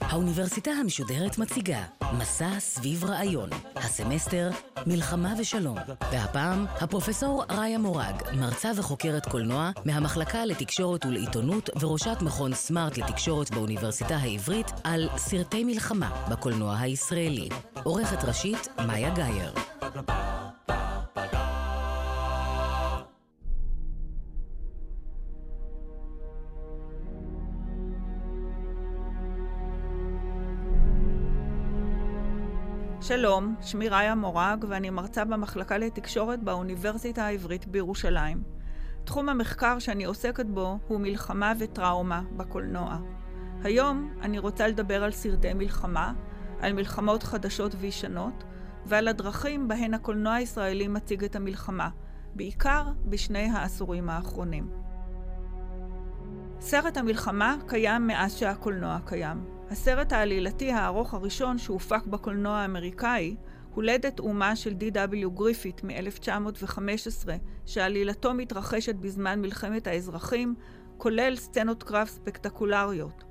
האוניברסיטה המשודרת מציגה מסע סביב רעיון, הסמסטר מלחמה ושלום, והפעם הפרופסור ראיה מורג, מרצה וחוקרת קולנוע מהמחלקה לתקשורת ולעיתונות וראשת מכון סמארט לתקשורת באוניברסיטה העברית על סרטי מלחמה בקולנוע הישראלי. עורכת ראשית מאיה גאייר. שלום, שמי ראיה מורג ואני מרצה במחלקה לתקשורת באוניברסיטה העברית בירושלים. תחום המחקר שאני עוסקת בו הוא מלחמה וטראומה בקולנוע. היום אני רוצה לדבר על סרטי מלחמה, על מלחמות חדשות וישנות, ועל הדרכים בהן הקולנוע הישראלי מציג את המלחמה, בעיקר בשני העשורים האחרונים. סרט המלחמה קיים מאז שהקולנוע קיים. הסרט העלילתי הארוך הראשון שהופק בקולנוע האמריקאי, הולדת אומה של די.דאבליו גריפית מ-1915, שעלילתו מתרחשת בזמן מלחמת האזרחים, כולל סצנות קרב ספקטקולריות.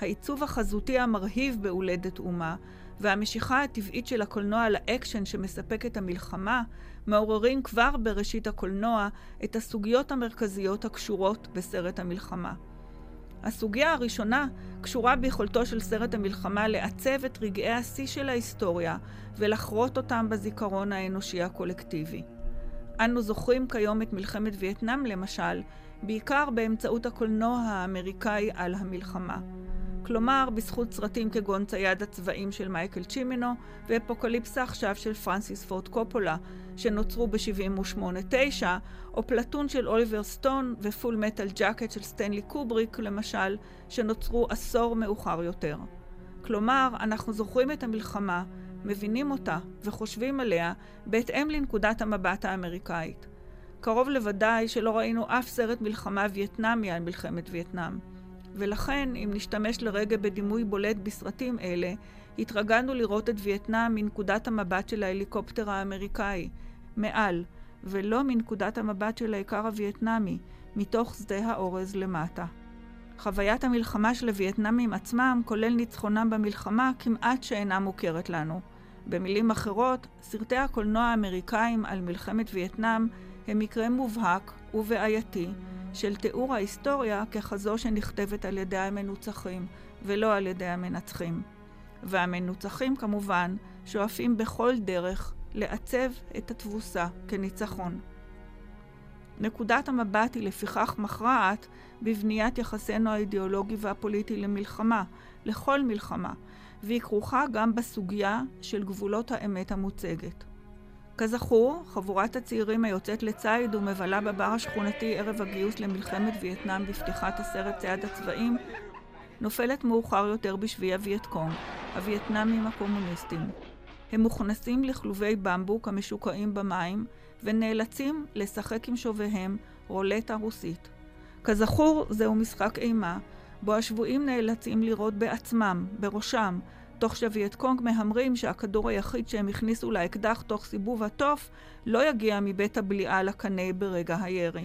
העיצוב החזותי המרהיב בהולדת אומה, והמשיכה הטבעית של הקולנוע לאקשן שמספק את המלחמה, מעוררים כבר בראשית הקולנוע את הסוגיות המרכזיות הקשורות בסרט המלחמה. הסוגיה הראשונה קשורה ביכולתו של סרט המלחמה לעצב את רגעי השיא של ההיסטוריה ולחרות אותם בזיכרון האנושי הקולקטיבי. אנו זוכרים כיום את מלחמת וייטנאם למשל, בעיקר באמצעות הקולנוע האמריקאי על המלחמה. כלומר, בזכות סרטים כגון צייד הצבאים של מייקל צ'ימינו ואפוקליפסה עכשיו של פרנסיס פורד קופולה, שנוצרו ב-78-9, או Platoon של אוליבר סטון ו Full Metal Jacket של סטנלי קובריק, למשל, שנוצרו עשור מאוחר יותר. כלומר, אנחנו זוכרים את המלחמה, מבינים אותה וחושבים עליה בהתאם לנקודת המבט האמריקאית. קרוב לוודאי שלא ראינו אף סרט מלחמה וייטנאמי על מלחמת וייטנאם. ולכן, אם נשתמש לרגע בדימוי בולט בסרטים אלה, התרגלנו לראות את וייטנאם מנקודת המבט של ההליקופטר האמריקאי, מעל, ולא מנקודת המבט של האיכר הווייטנאמי, מתוך שדה האורז למטה. חוויית המלחמה של הווייטנאמים עצמם, כולל ניצחונם במלחמה, כמעט שאינה מוכרת לנו. במילים אחרות, סרטי הקולנוע האמריקאים על מלחמת וייטנאם הם מקרה מובהק ובעייתי של תיאור ההיסטוריה ככזו שנכתבת על ידי המנוצחים, ולא על ידי המנצחים. והמנוצחים כמובן שואפים בכל דרך לעצב את התבוסה כניצחון. נקודת המבט היא לפיכך מכרעת בבניית יחסינו האידיאולוגי והפוליטי למלחמה, לכל מלחמה, והיא כרוכה גם בסוגיה של גבולות האמת המוצגת. כזכור, חבורת הצעירים היוצאת לציד ומבלה בבר השכונתי ערב הגיוס למלחמת וייטנאם בפתיחת הסרט צעד הצבעים, נופלת מאוחר יותר בשבי הווייטקונג, הווייטנאמים הקומוניסטים. הם מוכנסים לכלובי במבוק המשוקעים במים, ונאלצים לשחק עם שוביהם רולטה רוסית. כזכור, זהו משחק אימה, בו השבויים נאלצים לירות בעצמם, בראשם, תוך שווייטקונג מהמרים שהכדור היחיד שהם הכניסו לאקדח תוך סיבוב התוף לא יגיע מבית הבליעה לקנה ברגע הירי.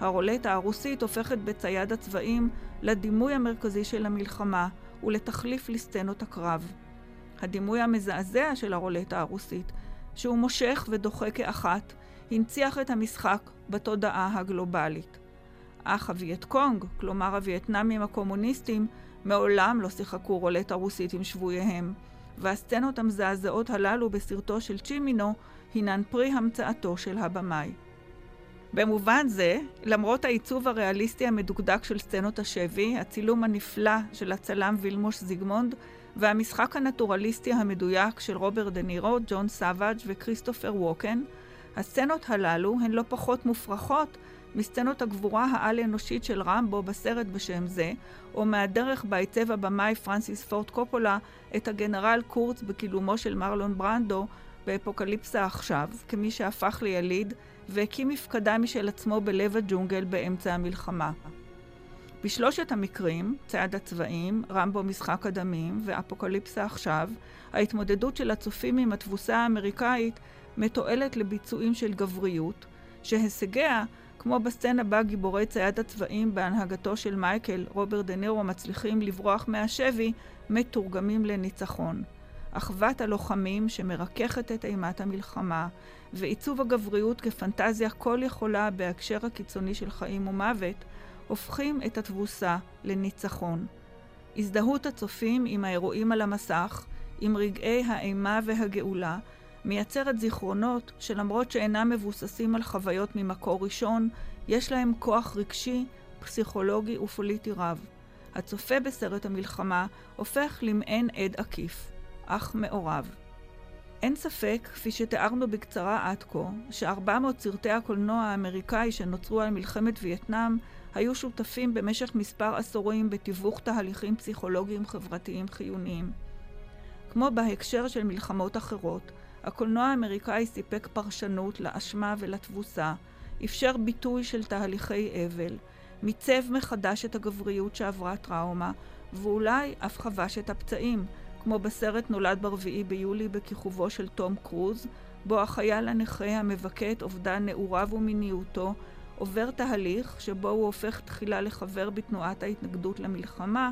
הרולטה הרוסית הופכת בצייד הצבעים לדימוי המרכזי של המלחמה ולתחליף לסצנות הקרב. הדימוי המזעזע של הרולטה הרוסית, שהוא מושך ודוחה כאחת, הנציח את המשחק בתודעה הגלובלית. אך הווייטקונג, כלומר הווייטנאמים הקומוניסטים, מעולם לא שיחקו רולטה רוסית עם שבוייהם, והסצנות המזעזעות הללו בסרטו של צ'ימינו הינן פרי המצאתו של הבמאי. במובן זה, למרות העיצוב הריאליסטי המדוקדק של סצנות השבי, הצילום הנפלא של הצלם וילמוש זיגמונד והמשחק הנטורליסטי המדויק של רוברט דה נירו, ג'ון סאביג' וכריסטופר ווקן, הסצנות הללו הן לא פחות מופרכות מסצנות הגבורה העל-אנושית של רמבו בסרט בשם זה, או מהדרך בה עיצב הבמאי פרנסיס פורד קופולה את הגנרל קורץ בקילומו של מרלון ברנדו באפוקליפסה עכשיו, כמי שהפך ליליד והקים מפקדה משל עצמו בלב הג'ונגל באמצע המלחמה. בשלושת המקרים, צעד הצבעים, רמבו משחק הדמים ואפוקליפסה עכשיו, ההתמודדות של הצופים עם התבוסה האמריקאית מתועלת לביצועים של גבריות, שהישגיה, כמו בסצנה בה גיבורי צייד הצבעים בהנהגתו של מייקל, רוברט דה נירו, מצליחים לברוח מהשבי, מתורגמים לניצחון. אחוות הלוחמים שמרככת את אימת המלחמה, ועיצוב הגבריות כפנטזיה כל יכולה בהקשר הקיצוני של חיים ומוות, הופכים את התבוסה לניצחון. הזדהות הצופים עם האירועים על המסך, עם רגעי האימה והגאולה, מייצרת זיכרונות שלמרות שאינם מבוססים על חוויות ממקור ראשון, יש להם כוח רגשי, פסיכולוגי ופוליטי רב. הצופה בסרט המלחמה הופך למעין עד עקיף, אך מעורב. אין ספק, כפי שתיארנו בקצרה עד כה, ש-400 סרטי הקולנוע האמריקאי שנוצרו על מלחמת וייטנאם היו שותפים במשך מספר עשורים בתיווך תהליכים פסיכולוגיים חברתיים חיוניים. כמו בהקשר של מלחמות אחרות, הקולנוע האמריקאי סיפק פרשנות לאשמה ולתבוסה, אפשר ביטוי של תהליכי אבל, מיצב מחדש את הגבריות שעברה טראומה, ואולי אף חבש את הפצעים, כמו בסרט נולד ברביעי ביולי בכיכובו של תום קרוז, בו החייל הנכה המבכה את אובדן נעוריו ומיניותו, עובר תהליך שבו הוא הופך תחילה לחבר בתנועת ההתנגדות למלחמה,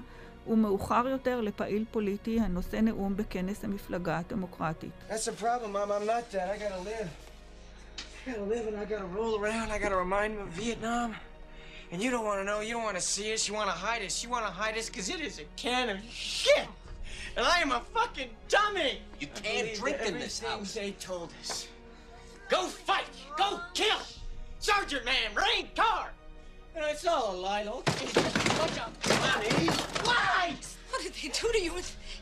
ומאוחר יותר לפעיל פוליטי הנושא נאום בכנס המפלגה הדמוקרטית. And you don't want to know, you don't want to see us, you want to hide us. You want to hide us because it is a can of shit. And I am a fucking dummy. You can't drink in this house. they told us. Go fight. Go kill. Sergeant man, rain car. You know, it's all a lie, okay? Bunch of money. Lies! What did they do to you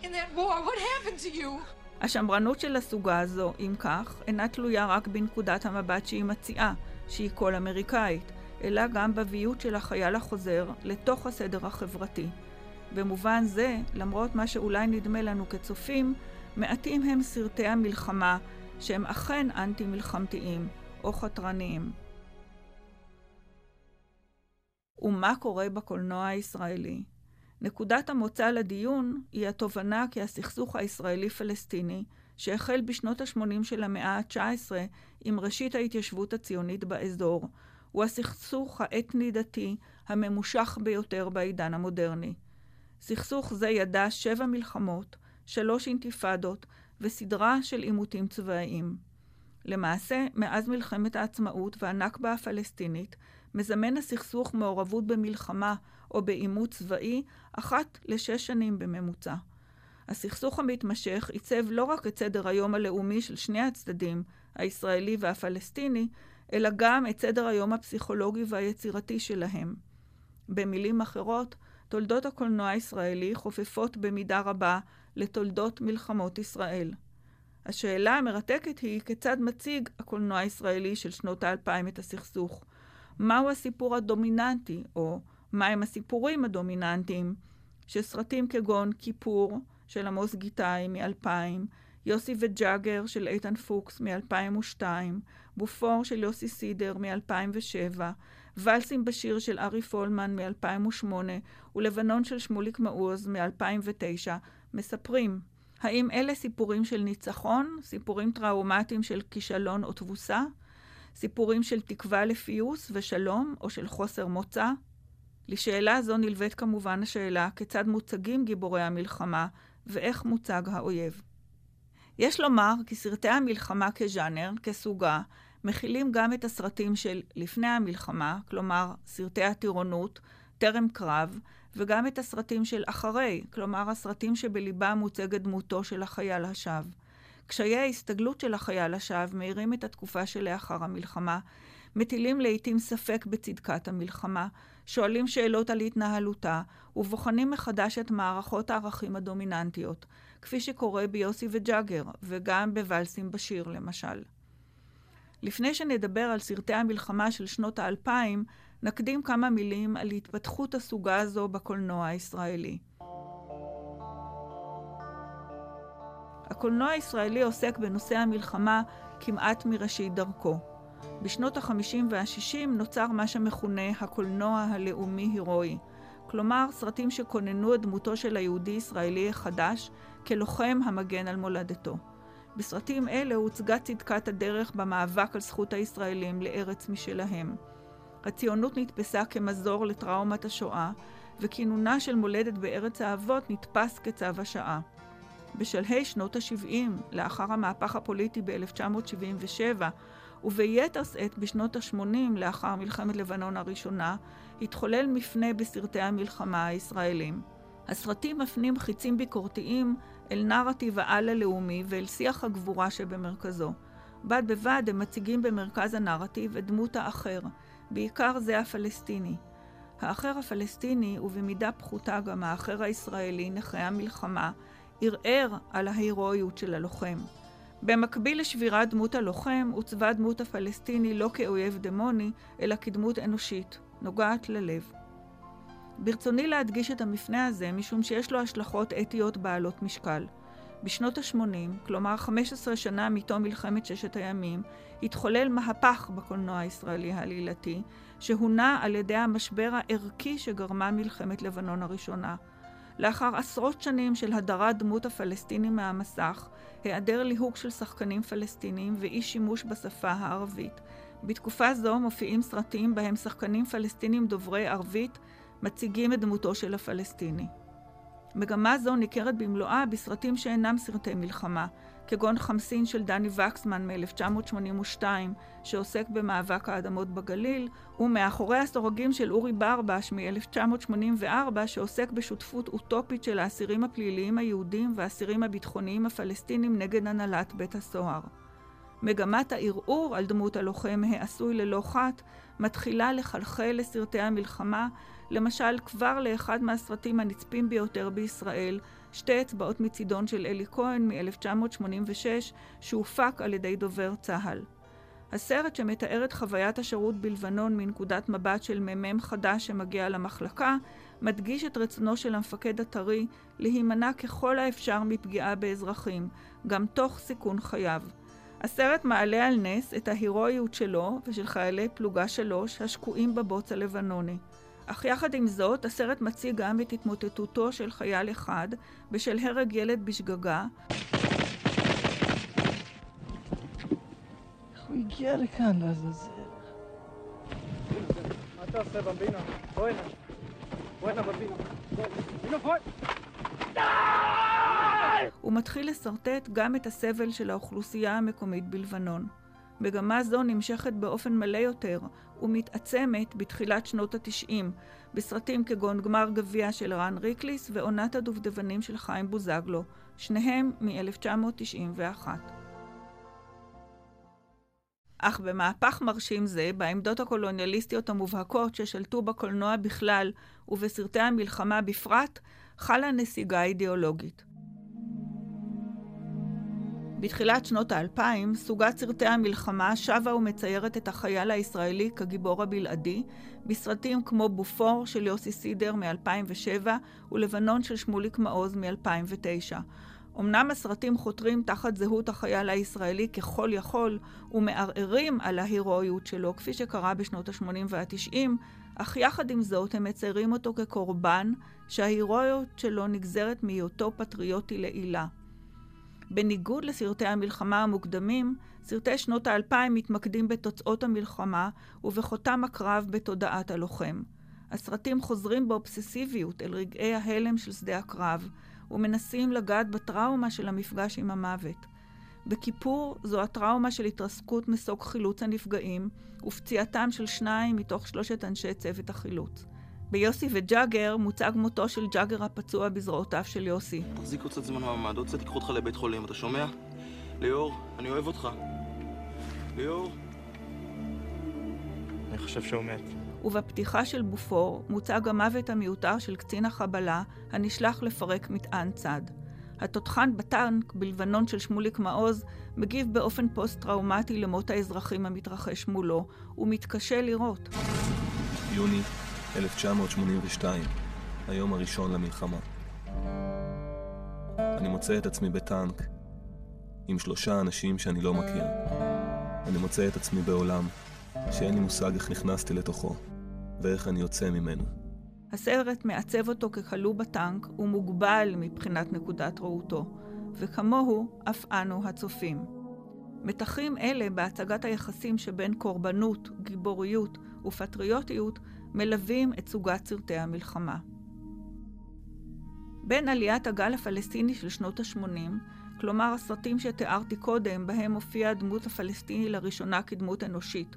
in that war? What happened to you? השמרנות של הסוגה הזו, אם כך, אינה תלויה רק בנקודת המבט שהיא מציעה, שהיא כל אמריקאית, אלא גם בביות של החייל החוזר לתוך הסדר החברתי. במובן זה, למרות מה שאולי נדמה לנו כצופים, מעטים הם סרטי המלחמה שהם אכן אנטי-מלחמתיים או חתרניים. ומה קורה בקולנוע הישראלי. נקודת המוצא לדיון היא התובנה כי הסכסוך הישראלי-פלסטיני, שהחל בשנות ה-80 של המאה ה-19 עם ראשית ההתיישבות הציונית באזור, הוא הסכסוך האתני-דתי הממושך ביותר בעידן המודרני. סכסוך זה ידע שבע מלחמות, שלוש אינתיפאדות וסדרה של עימותים צבאיים. למעשה, מאז מלחמת העצמאות והנכבה הפלסטינית, מזמן הסכסוך מעורבות במלחמה או בעימות צבאי אחת לשש שנים בממוצע. הסכסוך המתמשך עיצב לא רק את סדר היום הלאומי של שני הצדדים, הישראלי והפלסטיני, אלא גם את סדר היום הפסיכולוגי והיצירתי שלהם. במילים אחרות, תולדות הקולנוע הישראלי חופפות במידה רבה לתולדות מלחמות ישראל. השאלה המרתקת היא כיצד מציג הקולנוע הישראלי של שנות האלפיים את הסכסוך, מהו הסיפור הדומיננטי, או מהם הסיפורים הדומיננטיים, שסרטים כגון כיפור של עמוס גיטאי מ-2000, יוסי וג'אגר של איתן פוקס מ-2002, בופור של יוסי סידר מ-2007, ולסים בשיר של ארי פולמן מ-2008 ולבנון של שמוליק מעוז מ-2009 מספרים האם אלה סיפורים של ניצחון, סיפורים טראומטיים של כישלון או תבוסה, סיפורים של תקווה לפיוס ושלום או של חוסר מוצא? לשאלה זו נלווית כמובן השאלה כיצד מוצגים גיבורי המלחמה ואיך מוצג האויב. יש לומר כי סרטי המלחמה כז'אנר, כסוגה, מכילים גם את הסרטים של לפני המלחמה, כלומר סרטי הטירונות, טרם קרב, וגם את הסרטים של אחרי, כלומר הסרטים שבליבם מוצגת דמותו של החייל השב. קשיי ההסתגלות של החייל השב מאירים את התקופה שלאחר המלחמה, מטילים לעיתים ספק בצדקת המלחמה, שואלים שאלות על התנהלותה, ובוחנים מחדש את מערכות הערכים הדומיננטיות, כפי שקורה ביוסי וג'אגר, וגם בוואלסים בשיר למשל. לפני שנדבר על סרטי המלחמה של שנות האלפיים, נקדים כמה מילים על התפתחות הסוגה הזו בקולנוע הישראלי. הקולנוע הישראלי עוסק בנושא המלחמה כמעט מראשית דרכו. בשנות ה-50 וה-60 נוצר מה שמכונה הקולנוע הלאומי-הירואי. כלומר, סרטים שכוננו את דמותו של היהודי-ישראלי החדש כלוחם המגן על מולדתו. בסרטים אלה הוצגה צדקת הדרך במאבק על זכות הישראלים לארץ משלהם. הציונות נתפסה כמזור לטראומת השואה, וכינונה של מולדת בארץ האבות נתפס כצו השעה. בשלהי שנות ה-70, לאחר המהפך הפוליטי ב-1977, וביתר שאת בשנות ה-80, לאחר מלחמת לבנון הראשונה, התחולל מפנה בסרטי המלחמה הישראלים. הסרטים מפנים חיצים ביקורתיים אל נרטיב העל הלאומי ואל שיח הגבורה שבמרכזו. בד בבד הם מציגים במרכז הנרטיב את דמות האחר, בעיקר זה הפלסטיני. האחר הפלסטיני, ובמידה פחותה גם האחר הישראלי, נכי המלחמה, ערער על ההירואיות של הלוחם. במקביל לשבירת דמות הלוחם, עוצבה דמות הפלסטיני לא כאויב דמוני, אלא כדמות אנושית, נוגעת ללב. ברצוני להדגיש את המפנה הזה, משום שיש לו השלכות אתיות בעלות משקל. בשנות ה-80, כלומר 15 שנה מתום מלחמת ששת הימים, התחולל מהפך בקולנוע הישראלי העלילתי, שהונע על ידי המשבר הערכי שגרמה מלחמת לבנון הראשונה. לאחר עשרות שנים של הדרת דמות הפלסטינים מהמסך, היעדר ליהוק של שחקנים פלסטינים ואי שימוש בשפה הערבית. בתקופה זו מופיעים סרטים בהם שחקנים פלסטינים דוברי ערבית מציגים את דמותו של הפלסטיני. מגמה זו ניכרת במלואה בסרטים שאינם סרטי מלחמה, כגון חמסין של דני וקסמן מ-1982, שעוסק במאבק האדמות בגליל, ומאחורי הסורגים של אורי ברבש מ-1984, שעוסק בשותפות אוטופית של האסירים הפליליים היהודים והאסירים הביטחוניים הפלסטינים נגד הנהלת בית הסוהר. מגמת הערעור על דמות הלוחם העשוי ללא חת מתחילה לחלחל לסרטי המלחמה, למשל כבר לאחד מהסרטים הנצפים ביותר בישראל, שתי אצבעות מצידון של אלי כהן מ-1986, שהופק על ידי דובר צה"ל. הסרט שמתאר את חוויית השירות בלבנון מנקודת מבט של מ"מ חדש שמגיע למחלקה, מדגיש את רצונו של המפקד הטרי להימנע ככל האפשר מפגיעה באזרחים, גם תוך סיכון חייו. הסרט מעלה על נס את ההירואיות שלו ושל חיילי פלוגה שלוש השקועים בבוץ הלבנוני. אך יחד עם זאת, הסרט מציג גם את התמוטטותו של חייל אחד בשל הרג ילד בשגגה. איך הוא הגיע לכאן, לעזאזל? מה אתה עושה, במבינו? בוא הנה. בוא הנה, במבינו. במבינו, בוא! הוא מתחיל לשרטט גם את הסבל של האוכלוסייה המקומית בלבנון. מגמה זו נמשכת באופן מלא יותר ומתעצמת בתחילת שנות התשעים, בסרטים כגון גמר גביע של רן ריקליס ועונת הדובדבנים של חיים בוזגלו, שניהם מ-1991. אך במהפך מרשים זה, בעמדות הקולוניאליסטיות המובהקות ששלטו בקולנוע בכלל ובסרטי המלחמה בפרט, חלה נסיגה אידיאולוגית. בתחילת שנות האלפיים, סוגת סרטי המלחמה שבה ומציירת את החייל הישראלי כגיבור הבלעדי, בסרטים כמו בופור של יוסי סידר מ-2007 ולבנון של שמוליק מעוז מ-2009. אמנם הסרטים חותרים תחת זהות החייל הישראלי ככל יכול ומערערים על ההירואיות שלו, כפי שקרה בשנות ה-80 וה-90, אך יחד עם זאת הם מציירים אותו כקורבן שההירואיות שלו נגזרת מהיותו פטריוטי לעילה. בניגוד לסרטי המלחמה המוקדמים, סרטי שנות האלפיים מתמקדים בתוצאות המלחמה ובחותם הקרב בתודעת הלוחם. הסרטים חוזרים באובססיביות אל רגעי ההלם של שדה הקרב, ומנסים לגעת בטראומה של המפגש עם המוות. בכיפור זו הטראומה של התרסקות מסוג חילוץ הנפגעים, ופציעתם של שניים מתוך שלושת אנשי צוות החילוץ. ביוסי וג'אגר מוצג מותו של ג'אגר הפצוע בזרועותיו של יוסי. תחזיק עוד קצת זמן מהממ"ד, עוד קצת תיקחו אותך לבית חולים, אתה שומע? ליאור, אני אוהב אותך. ליאור? אני חושב שהוא מת. ובפתיחה של בופור מוצג המוות המיותר של קצין החבלה הנשלח לפרק מטען צד. התותחן בטנק בלבנון של שמוליק מעוז מגיב באופן פוסט-טראומטי למות האזרחים המתרחש מולו, ומתקשה לראות. יוני 1982, היום הראשון למלחמה. אני מוצא את עצמי בטנק עם שלושה אנשים שאני לא מכיר. אני מוצא את עצמי בעולם שאין לי מושג איך נכנסתי לתוכו, ואיך אני יוצא ממנו. הסרט מעצב אותו ככלוא בטנק ומוגבל מבחינת נקודת ראותו, וכמוהו אף אנו הצופים. מתחים אלה בהצגת היחסים שבין קורבנות, גיבוריות ופטריוטיות מלווים את סוגת סרטי המלחמה. בין עליית הגל הפלסטיני של שנות ה-80, כלומר הסרטים שתיארתי קודם, בהם הופיעה הדמות הפלסטיני לראשונה כדמות אנושית,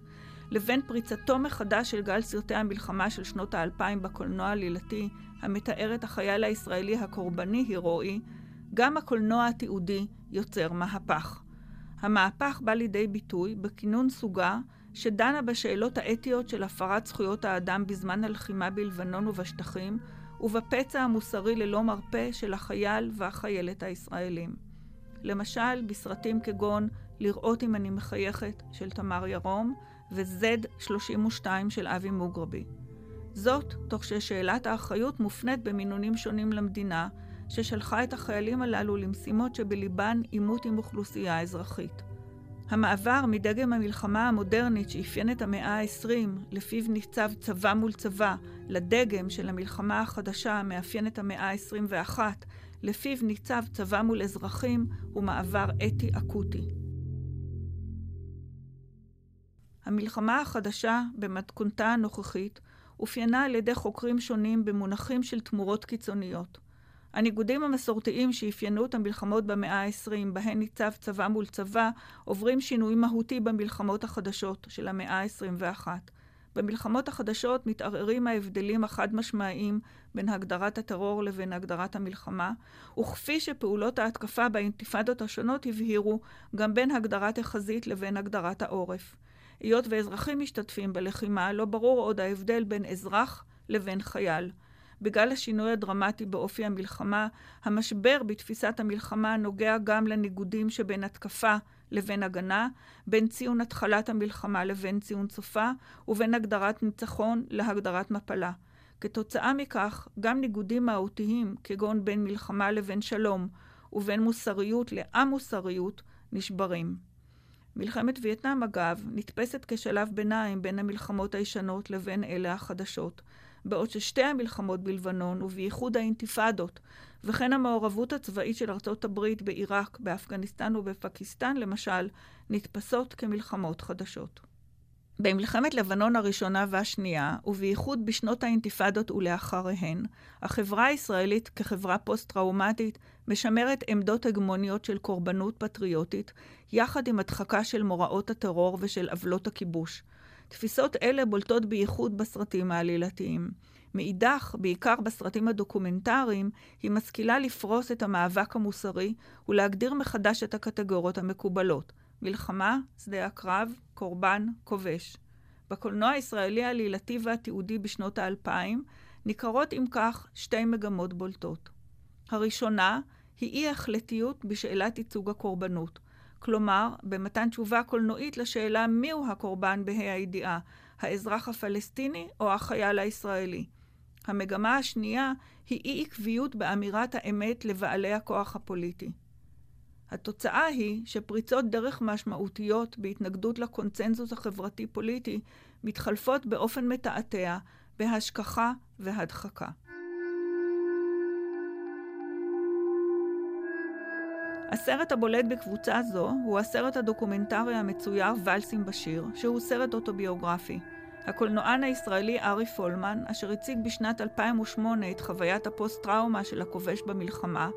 לבין פריצתו מחדש של גל סרטי המלחמה של שנות האלפיים בקולנוע העלילתי, המתאר את החייל הישראלי הקורבני-הירואי, גם הקולנוע התיעודי יוצר מהפך. המהפך בא לידי ביטוי בכינון סוגה שדנה בשאלות האתיות של הפרת זכויות האדם בזמן הלחימה בלבנון ובשטחים, ובפצע המוסרי ללא מרפא של החייל והחיילת הישראלים. למשל, בסרטים כגון "לראות אם אני מחייכת" של תמר ירום, ו-Z32 של אבי מוגרבי. זאת, תוך ששאלת האחריות מופנית במינונים שונים למדינה, ששלחה את החיילים הללו למשימות שבליבן עימות עם אוכלוסייה אזרחית. המעבר מדגם המלחמה המודרנית שאפיין את המאה ה-20, לפיו ניצב צבא מול צבא, לדגם של המלחמה החדשה המאפיין את המאה ה-21, לפיו ניצב צבא מול אזרחים, הוא מעבר אתי אקוטי. המלחמה החדשה, במתכונתה הנוכחית, אופיינה על ידי חוקרים שונים במונחים של תמורות קיצוניות. הניגודים המסורתיים שאפיינו את המלחמות במאה ה-20, בהן ניצב צבא מול צבא, עוברים שינוי מהותי במלחמות החדשות של המאה ה-21. במלחמות החדשות מתערערים ההבדלים החד-משמעיים בין הגדרת הטרור לבין הגדרת המלחמה, וכפי שפעולות ההתקפה באינתיפאדות השונות הבהירו, גם בין הגדרת החזית לבין הגדרת העורף. היות ואזרחים משתתפים בלחימה, לא ברור עוד ההבדל בין אזרח לבין חייל. בגלל השינוי הדרמטי באופי המלחמה, המשבר בתפיסת המלחמה נוגע גם לניגודים שבין התקפה לבין הגנה, בין ציון התחלת המלחמה לבין ציון סופה, ובין הגדרת ניצחון להגדרת מפלה. כתוצאה מכך, גם ניגודים מהותיים, כגון בין מלחמה לבין שלום, ובין מוסריות א-מוסריות, נשברים. מלחמת וייטנאם, אגב, נתפסת כשלב ביניים בין המלחמות הישנות לבין אלה החדשות, בעוד ששתי המלחמות בלבנון, ובייחוד האינתיפאדות, וכן המעורבות הצבאית של ארצות הברית בעיראק, באפגניסטן ובפקיסטן, למשל, נתפסות כמלחמות חדשות. במלחמת לבנון הראשונה והשנייה, ובייחוד בשנות האינתיפאדות ולאחריהן, החברה הישראלית כחברה פוסט-טראומטית משמרת עמדות הגמוניות של קורבנות פטריוטית, יחד עם הדחקה של מוראות הטרור ושל עוולות הכיבוש. תפיסות אלה בולטות בייחוד בסרטים העלילתיים. מאידך, בעיקר בסרטים הדוקומנטריים, היא משכילה לפרוס את המאבק המוסרי ולהגדיר מחדש את הקטגוריות המקובלות. מלחמה, שדה הקרב, קורבן, כובש. בקולנוע הישראלי העלילתי והתיעודי בשנות האלפיים ניכרות אם כך שתי מגמות בולטות. הראשונה היא אי-החלטיות בשאלת ייצוג הקורבנות, כלומר, במתן תשובה קולנועית לשאלה מיהו הקורבן בה"א הידיעה, האזרח הפלסטיני או החייל הישראלי. המגמה השנייה היא אי-עקביות באמירת האמת לבעלי הכוח הפוליטי. התוצאה היא שפריצות דרך משמעותיות בהתנגדות לקונצנזוס החברתי-פוליטי מתחלפות באופן מתעתע בהשכחה והדחקה. הסרט הבולט בקבוצה זו הוא הסרט הדוקומנטרי המצויר "ואלסים בשיר", שהוא סרט אוטוביוגרפי. הקולנוען הישראלי ארי פולמן, אשר הציג בשנת 2008 את חוויית הפוסט-טראומה של הכובש במלחמה,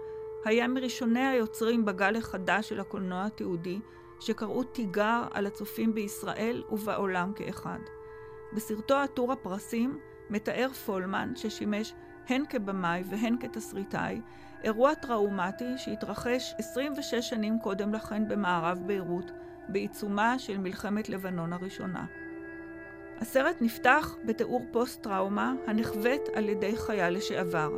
היה מראשוני היוצרים בגל החדש של הקולנוע התיעודי, שקראו תיגר על הצופים בישראל ובעולם כאחד. בסרטו עטור הפרסים מתאר פולמן, ששימש הן כבמאי והן כתסריטאי, אירוע טראומטי שהתרחש 26 שנים קודם לכן במערב ביירות, בעיצומה של מלחמת לבנון הראשונה. הסרט נפתח בתיאור פוסט-טראומה הנחווית על ידי חייל לשעבר.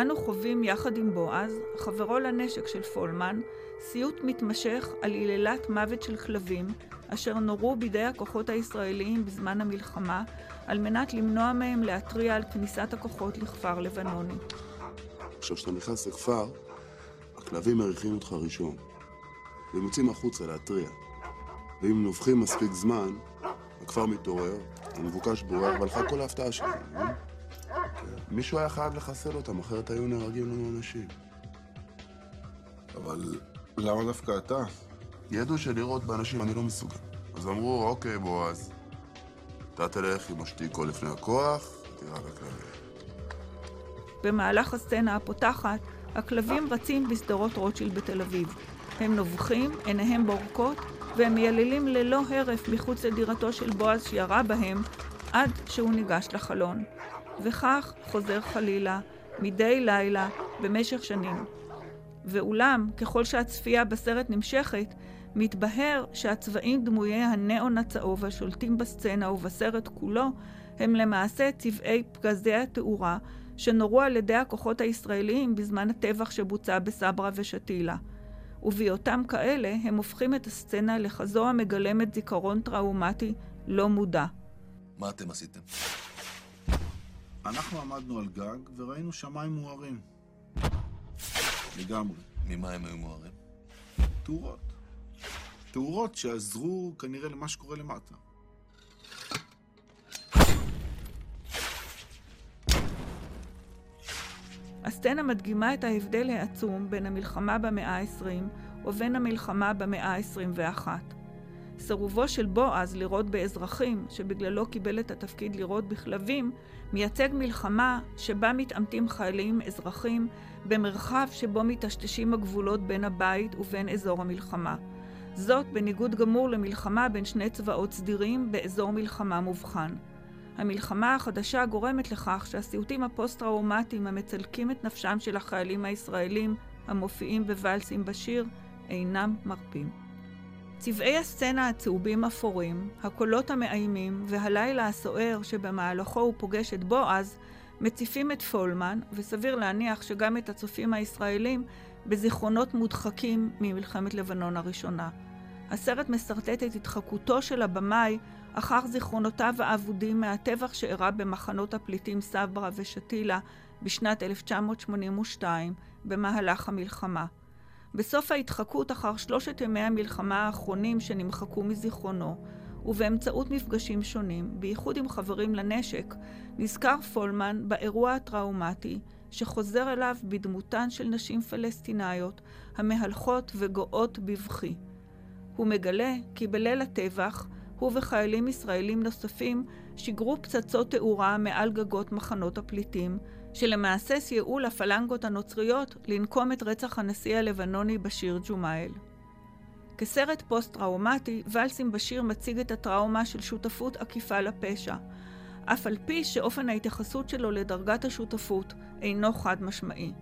אנו חווים יחד עם בועז, חברו לנשק של פולמן, סיוט מתמשך על היללת מוות של כלבים, אשר נורו בידי הכוחות הישראליים בזמן המלחמה, על מנת למנוע מהם להתריע על כניסת הכוחות לכפר לבנוני. עכשיו, כשאתה נכנס לכפר, הכלבים מריחים אותך ראשון, והם יוצאים החוצה להתריע. ואם נובחים מספיק זמן, הכפר מתעורר, המבוקש בורח, והלכה כל ההפתעה שלי. אה? מישהו היה חייב לחסל אותם, אחרת היו נהרגים לנו אנשים. אבל למה דווקא אתה? ידעו שלראות באנשים אני לא מסוגל. אז אמרו, אוקיי, בועז, אתה תלך עם השתיקו לפני הכוח, תירה בכלבים. במהלך הסצנה הפותחת, הכלבים רצים בשדרות רוטשילד בתל אביב. הם נובחים, עיניהם בורקות, והם מייללים ללא הרף מחוץ לדירתו של בועז שירה בהם, עד שהוא ניגש לחלון. וכך חוזר חלילה, מדי לילה, במשך שנים. ואולם, ככל שהצפייה בסרט נמשכת, מתבהר שהצבעים דמויי הניאון הצהוב השולטים בסצנה ובסרט כולו, הם למעשה צבעי פגזי התאורה שנורו על ידי הכוחות הישראליים בזמן הטבח שבוצע בסברה ושתילה. ובהיותם כאלה, הם הופכים את הסצנה לכזו המגלמת זיכרון טראומטי לא מודע. מה אתם עשיתם? אנחנו עמדנו על גג וראינו שמיים מוארים. לגמרי. ממה הם היו מוארים? תאורות. תאורות שעזרו כנראה למה שקורה למטה. הסצנה מדגימה את ההבדל העצום בין המלחמה במאה ה-20 ובין המלחמה במאה ה-21. סירובו של בועז לירות באזרחים, שבגללו קיבל את התפקיד לירות בכלבים, מייצג מלחמה שבה מתעמתים חיילים אזרחים במרחב שבו מטשטשים הגבולות בין הבית ובין אזור המלחמה. זאת בניגוד גמור למלחמה בין שני צבאות סדירים באזור מלחמה מובחן. המלחמה החדשה גורמת לכך שהסיוטים הפוסט-טראומטיים המצלקים את נפשם של החיילים הישראלים המופיעים בוואלס עם באשיר אינם מרפים. צבעי הסצנה הצהובים אפורים, הקולות המאיימים והלילה הסוער שבמהלכו הוא פוגש את בועז, מציפים את פולמן, וסביר להניח שגם את הצופים הישראלים, בזיכרונות מודחקים ממלחמת לבנון הראשונה. הסרט משרטט את התחקותו של הבמאי אחר זיכרונותיו האבודים מהטבח שאירע במחנות הפליטים סברה ושתילה בשנת 1982 במהלך המלחמה. בסוף ההתחקות אחר שלושת ימי המלחמה האחרונים שנמחקו מזיכרונו, ובאמצעות מפגשים שונים, בייחוד עם חברים לנשק, נזכר פולמן באירוע הטראומטי שחוזר אליו בדמותן של נשים פלסטיניות המהלכות וגואות בבכי. הוא מגלה כי בליל הטבח הוא וחיילים ישראלים נוספים שיגרו פצצות תאורה מעל גגות מחנות הפליטים, שלמעשה סייעו לפלנגות הנוצריות לנקום את רצח הנשיא הלבנוני בשיר ג'ומאייל. כסרט פוסט-טראומטי, ולסים בשיר מציג את הטראומה של שותפות עקיפה לפשע, אף על פי שאופן ההתייחסות שלו לדרגת השותפות אינו חד משמעי.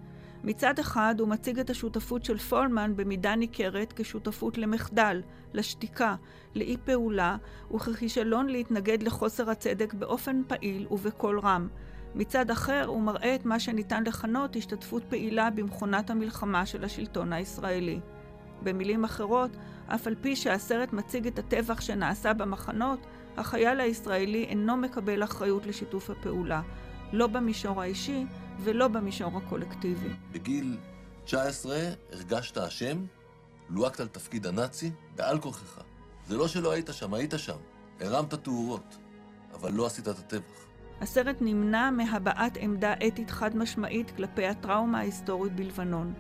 מצד אחד הוא מציג את השותפות של פולמן במידה ניכרת כשותפות למחדל, לשתיקה, לאי פעולה וככישלון להתנגד לחוסר הצדק באופן פעיל ובקול רם. מצד אחר הוא מראה את מה שניתן לכנות השתתפות פעילה במכונת המלחמה של השלטון הישראלי. במילים אחרות, אף על פי שהסרט מציג את הטבח שנעשה במחנות, החייל הישראלי אינו מקבל אחריות לשיתוף הפעולה, לא במישור האישי ולא במישור הקולקטיבי. בגיל 19 הרגשת אשם, לוהקת על תפקיד הנאצי בעל כוחך. זה לא שלא היית שם, היית שם. הרמת תאורות, אבל לא עשית את הטבח. הסרט נמנע מהבעת עמדה אתית חד משמעית כלפי הטראומה ההיסטורית בלבנון.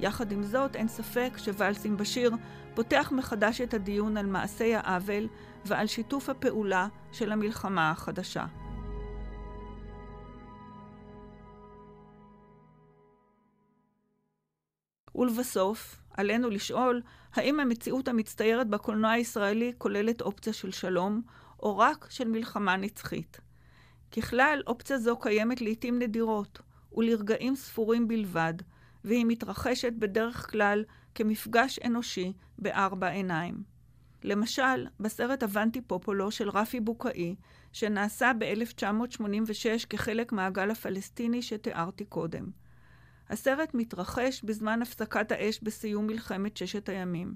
יחד עם זאת, אין ספק שוואלסים בשיר פותח מחדש את הדיון על מעשי העוול ועל שיתוף הפעולה של המלחמה החדשה. ולבסוף, עלינו לשאול האם המציאות המצטיירת בקולנוע הישראלי כוללת אופציה של שלום, או רק של מלחמה נצחית. ככלל, אופציה זו קיימת לעיתים נדירות, ולרגעים ספורים בלבד, והיא מתרחשת בדרך כלל כמפגש אנושי בארבע עיניים. למשל, בסרט אבנטי פופולו של רפי בוקאי, שנעשה ב-1986 כחלק מהגל הפלסטיני שתיארתי קודם. הסרט מתרחש בזמן הפסקת האש בסיום מלחמת ששת הימים.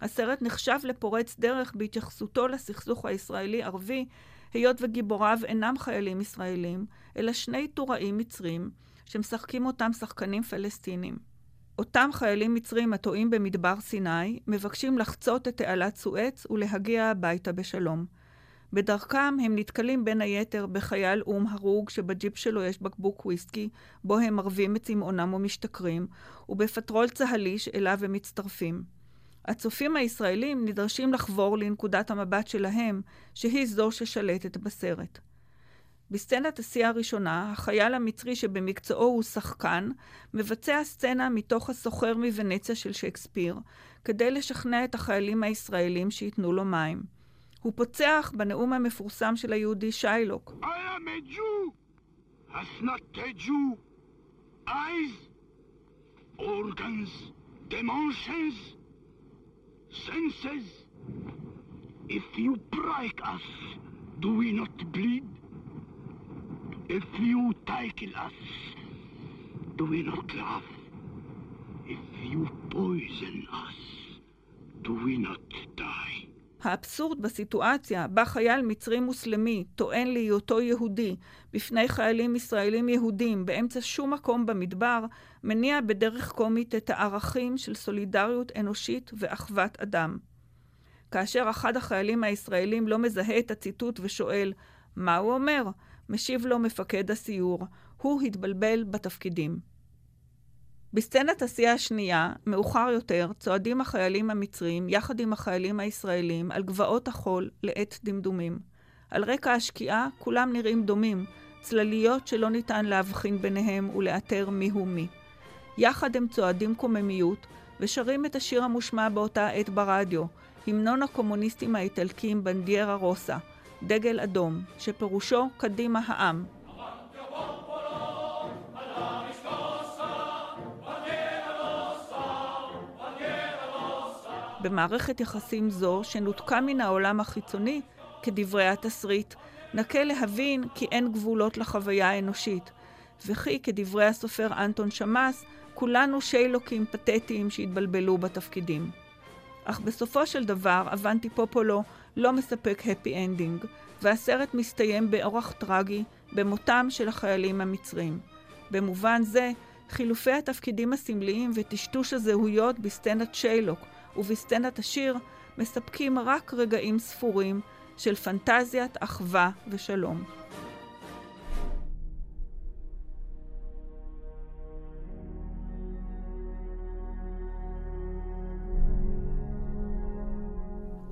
הסרט נחשב לפורץ דרך בהתייחסותו לסכסוך הישראלי-ערבי, היות וגיבוריו אינם חיילים ישראלים, אלא שני טוראים מצרים, שמשחקים אותם שחקנים פלסטינים. אותם חיילים מצרים הטועים במדבר סיני מבקשים לחצות את תעלת סואץ ולהגיע הביתה בשלום. בדרכם הם נתקלים בין היתר בחייל או"ם הרוג שבג'יפ שלו יש בקבוק וויסקי, בו הם מרבים את צמאונם ומשתכרים, ובפטרול צה"לי שאליו הם מצטרפים. הצופים הישראלים נדרשים לחבור לנקודת המבט שלהם, שהיא זו ששלטת בסרט. בסצנת השיא הראשונה, החייל המצרי שבמקצועו הוא שחקן, מבצע סצנה מתוך הסוחר מוונציה של שייקספיר, כדי לשכנע את החיילים הישראלים שייתנו לו מים. הוא פוצח בנאום המפורסם של היהודי שיילוק. I am a Jew, has not a Jew. Eyes, organs, dimensions, senses. If you break us, do we not bleed? If you tickle us, do we not laugh? If you poison us, do we not die? האבסורד בסיטואציה בה חייל מצרי מוסלמי טוען להיותו יהודי בפני חיילים ישראלים יהודים באמצע שום מקום במדבר, מניע בדרך קומית את הערכים של סולידריות אנושית ואחוות אדם. כאשר אחד החיילים הישראלים לא מזהה את הציטוט ושואל, מה הוא אומר? משיב לו מפקד הסיור, הוא התבלבל בתפקידים. בסצנת השיא השנייה, מאוחר יותר, צועדים החיילים המצרים יחד עם החיילים הישראלים על גבעות החול לעת דמדומים. על רקע השקיעה כולם נראים דומים, צלליות שלא ניתן להבחין ביניהם ולאתר מיהו מי. יחד הם צועדים קוממיות ושרים את השיר המושמע באותה עת ברדיו, המנון הקומוניסטים האיטלקים בנדיירה רוסה, דגל אדום, שפירושו קדימה העם, במערכת יחסים זו, שנותקה מן העולם החיצוני, כדברי התסריט, נזכה להבין כי אין גבולות לחוויה האנושית, וכי, כדברי הסופר אנטון שמאס, כולנו שיילוקים פתטיים שהתבלבלו בתפקידים. אך בסופו של דבר, אבנטי פופולו לא מספק happy ending, והסרט מסתיים באורח טרגי במותם של החיילים המצרים. במובן זה, חילופי התפקידים הסמליים וטשטוש הזהויות בסצנת שיילוק ובסצנת השיר מספקים רק רגעים ספורים של פנטזיית אחווה ושלום.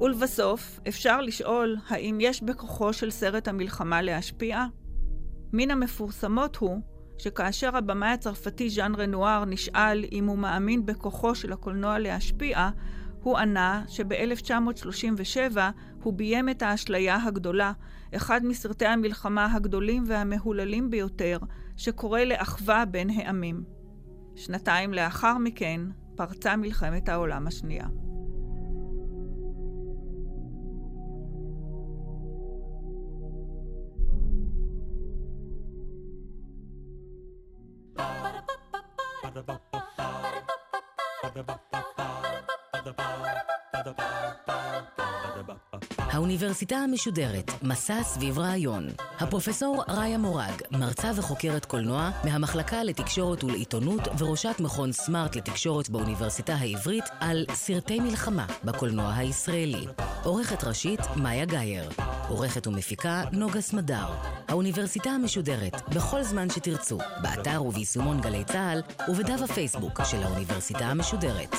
ולבסוף, אפשר לשאול האם יש בכוחו של סרט המלחמה להשפיע? מן המפורסמות הוא שכאשר הבמאי הצרפתי ז'אן רנואר נשאל אם הוא מאמין בכוחו של הקולנוע להשפיע, הוא ענה שב-1937 הוא ביים את האשליה הגדולה, אחד מסרטי המלחמה הגדולים והמהוללים ביותר, שקורא לאחווה בין העמים. שנתיים לאחר מכן פרצה מלחמת העולם השנייה. האוניברסיטה המשודרת, מסע סביב רעיון. הפרופסור ראיה מורג, מרצה וחוקרת קולנוע מהמחלקה לתקשורת ולעיתונות וראשת מכון סמארט לתקשורת באוניברסיטה העברית על סרטי מלחמה בקולנוע הישראלי. עורכת ראשית, מאיה גאייר. עורכת ומפיקה, נוגה סמדר. האוניברסיטה המשודרת, בכל זמן שתרצו, באתר וביישומון גלי צה"ל ובדף הפייסבוק של האוניברסיטה המשודרת.